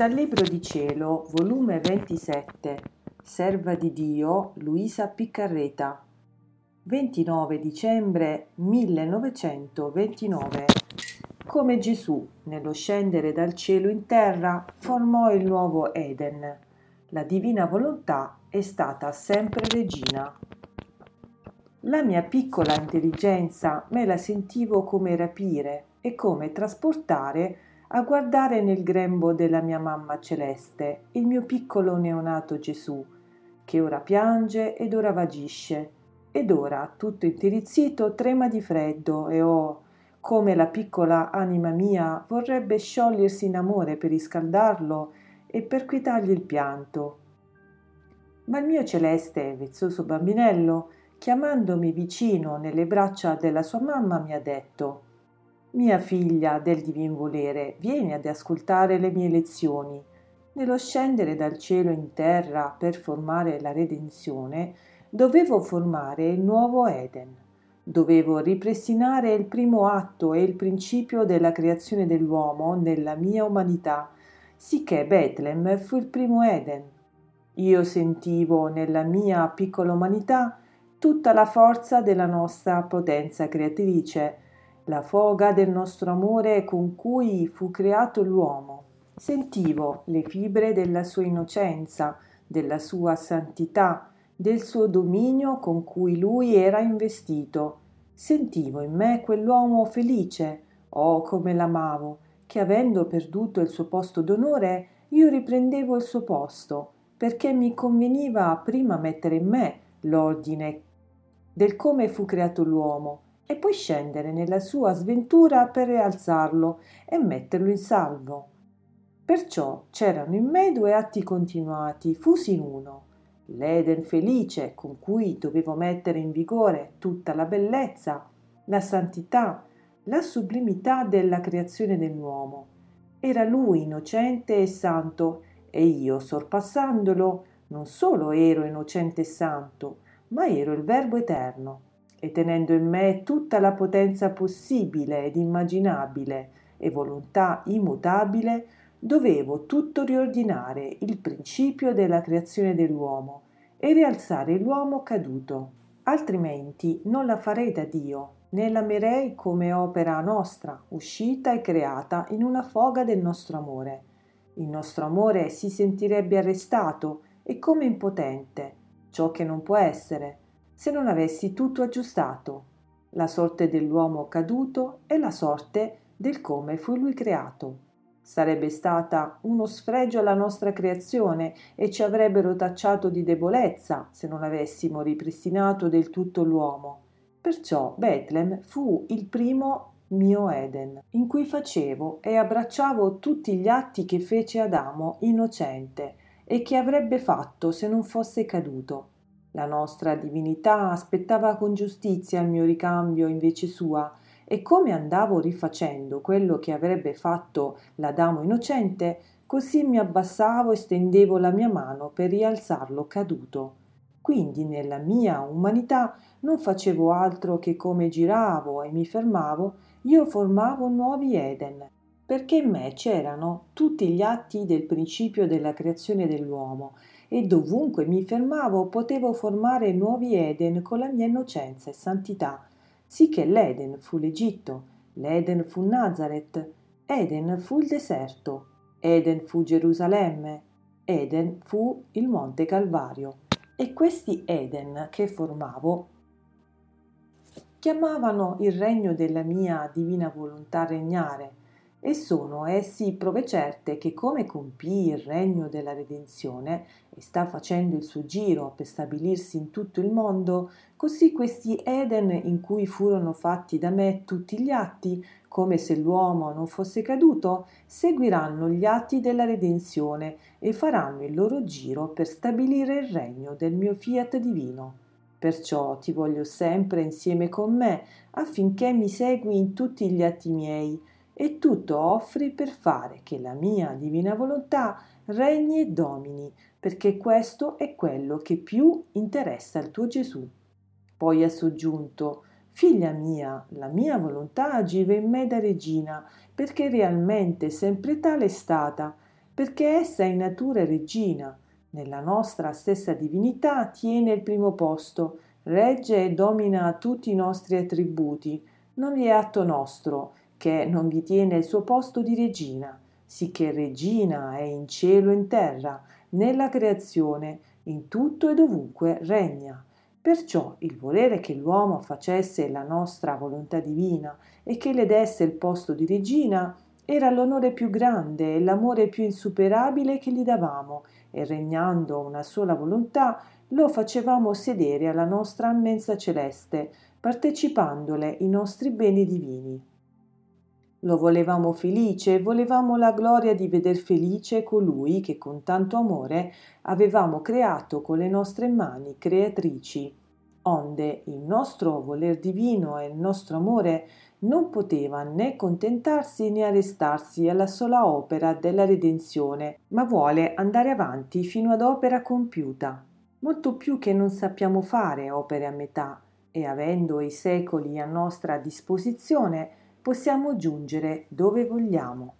Dal Libro di Cielo, volume 27, Serva di Dio, Luisa Piccarreta, 29 dicembre 1929. Come Gesù, nello scendere dal cielo in terra, formò il nuovo Eden. La divina volontà è stata sempre regina. La mia piccola intelligenza me la sentivo come rapire e come trasportare a guardare nel grembo della mia mamma celeste il mio piccolo neonato Gesù, che ora piange ed ora vagisce, ed ora, tutto intirizzito, trema di freddo e oh, come la piccola anima mia vorrebbe sciogliersi in amore per riscaldarlo e per quietargli il pianto. Ma il mio celeste e vezzoso bambinello, chiamandomi vicino nelle braccia della sua mamma, mi ha detto mia figlia del divin volere, vieni ad ascoltare le mie lezioni. Nello scendere dal cielo in terra per formare la redenzione, dovevo formare il nuovo Eden. Dovevo ripristinare il primo atto e il principio della creazione dell'uomo nella mia umanità, sicché Betlem fu il primo Eden. Io sentivo nella mia piccola umanità tutta la forza della nostra potenza creatrice, la foga del nostro amore con cui fu creato l'uomo. Sentivo le fibre della sua innocenza, della sua santità, del suo dominio con cui lui era investito. Sentivo in me quell'uomo felice, oh come l'amavo, che avendo perduto il suo posto d'onore, io riprendevo il suo posto, perché mi conveniva prima mettere in me l'ordine del come fu creato l'uomo e poi scendere nella sua sventura per rialzarlo e metterlo in salvo. Perciò c'erano in me due atti continuati, fusi in uno, l'Eden felice con cui dovevo mettere in vigore tutta la bellezza, la santità, la sublimità della creazione dell'uomo. Era lui innocente e santo, e io, sorpassandolo, non solo ero innocente e santo, ma ero il Verbo eterno e tenendo in me tutta la potenza possibile ed immaginabile e volontà immutabile, dovevo tutto riordinare il principio della creazione dell'uomo e rialzare l'uomo caduto. Altrimenti non la farei da Dio, né l'amerei come opera nostra, uscita e creata in una foga del nostro amore. Il nostro amore si sentirebbe arrestato e come impotente, ciò che non può essere, se non avessi tutto aggiustato, la sorte dell'uomo caduto e la sorte del come fu lui creato. Sarebbe stata uno sfregio alla nostra creazione e ci avrebbero tacciato di debolezza se non avessimo ripristinato del tutto l'uomo. Perciò Betlem fu il primo mio Eden, in cui facevo e abbracciavo tutti gli atti che fece Adamo innocente e che avrebbe fatto se non fosse caduto. La nostra divinità aspettava con giustizia il mio ricambio invece sua, e come andavo rifacendo quello che avrebbe fatto l'Adamo innocente, così mi abbassavo e stendevo la mia mano per rialzarlo caduto. Quindi nella mia umanità non facevo altro che come giravo e mi fermavo, io formavo nuovi Eden, perché in me c'erano tutti gli atti del principio della creazione dell'uomo e dovunque mi fermavo potevo formare nuovi Eden con la mia innocenza e santità, sicché l'Eden fu l'Egitto, l'Eden fu Nazareth, Eden fu il deserto, Eden fu Gerusalemme, Eden fu il Monte Calvario. E questi Eden che formavo chiamavano il regno della mia divina volontà regnare, e sono essi prove certe che come compì il regno della redenzione e sta facendo il suo giro per stabilirsi in tutto il mondo, così questi Eden in cui furono fatti da me tutti gli atti, come se l'uomo non fosse caduto, seguiranno gli atti della redenzione e faranno il loro giro per stabilire il regno del mio fiat divino. Perciò ti voglio sempre insieme con me, affinché mi segui in tutti gli atti miei, e tutto offri per fare che la mia divina volontà regni e domini, perché questo è quello che più interessa al tuo Gesù. Poi ha soggiunto Figlia mia, la mia volontà agiva in me da regina, perché realmente sempre tale è stata, perché essa in natura regina, nella nostra stessa divinità tiene il primo posto, regge e domina tutti i nostri attributi. Non vi è atto nostro che non vi tiene il suo posto di regina, sicché regina è in cielo e in terra, nella creazione, in tutto e dovunque regna. Perciò il volere che l'uomo facesse la nostra volontà divina e che le desse il posto di regina era l'onore più grande e l'amore più insuperabile che gli davamo, e regnando una sola volontà lo facevamo sedere alla nostra mensa celeste, partecipandole i nostri beni divini. Lo volevamo felice volevamo la gloria di veder felice colui che con tanto amore avevamo creato con le nostre mani creatrici, onde il nostro voler divino e il nostro amore non poteva né contentarsi né arrestarsi alla sola opera della redenzione, ma vuole andare avanti fino ad opera compiuta, molto più che non sappiamo fare opere a metà, e avendo i secoli a nostra disposizione, possiamo giungere dove vogliamo.